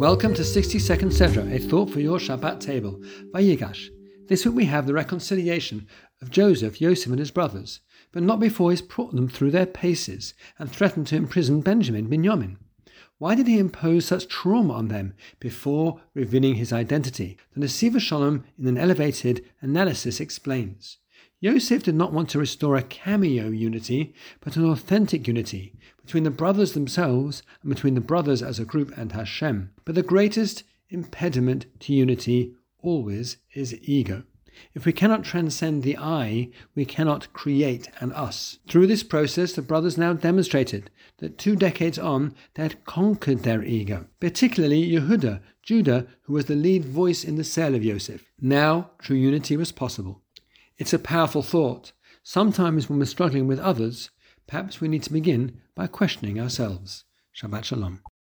Welcome to 60 Second Sefer, a thought for your Shabbat table. by Vayigash. This week we have the reconciliation of Joseph, Yosef, and his brothers, but not before he's brought them through their paces and threatened to imprison Benjamin, Binyamin. Why did he impose such trauma on them before revealing his identity? The Nesivos Shalom, in an elevated analysis, explains. Yosef did not want to restore a cameo unity, but an authentic unity between the brothers themselves and between the brothers as a group and Hashem. But the greatest impediment to unity always is ego. If we cannot transcend the I, we cannot create an us. Through this process, the brothers now demonstrated that two decades on, they had conquered their ego, particularly Yehuda, Judah, who was the lead voice in the sale of Yosef. Now, true unity was possible. It's a powerful thought. Sometimes when we're struggling with others, perhaps we need to begin by questioning ourselves. Shabbat Shalom.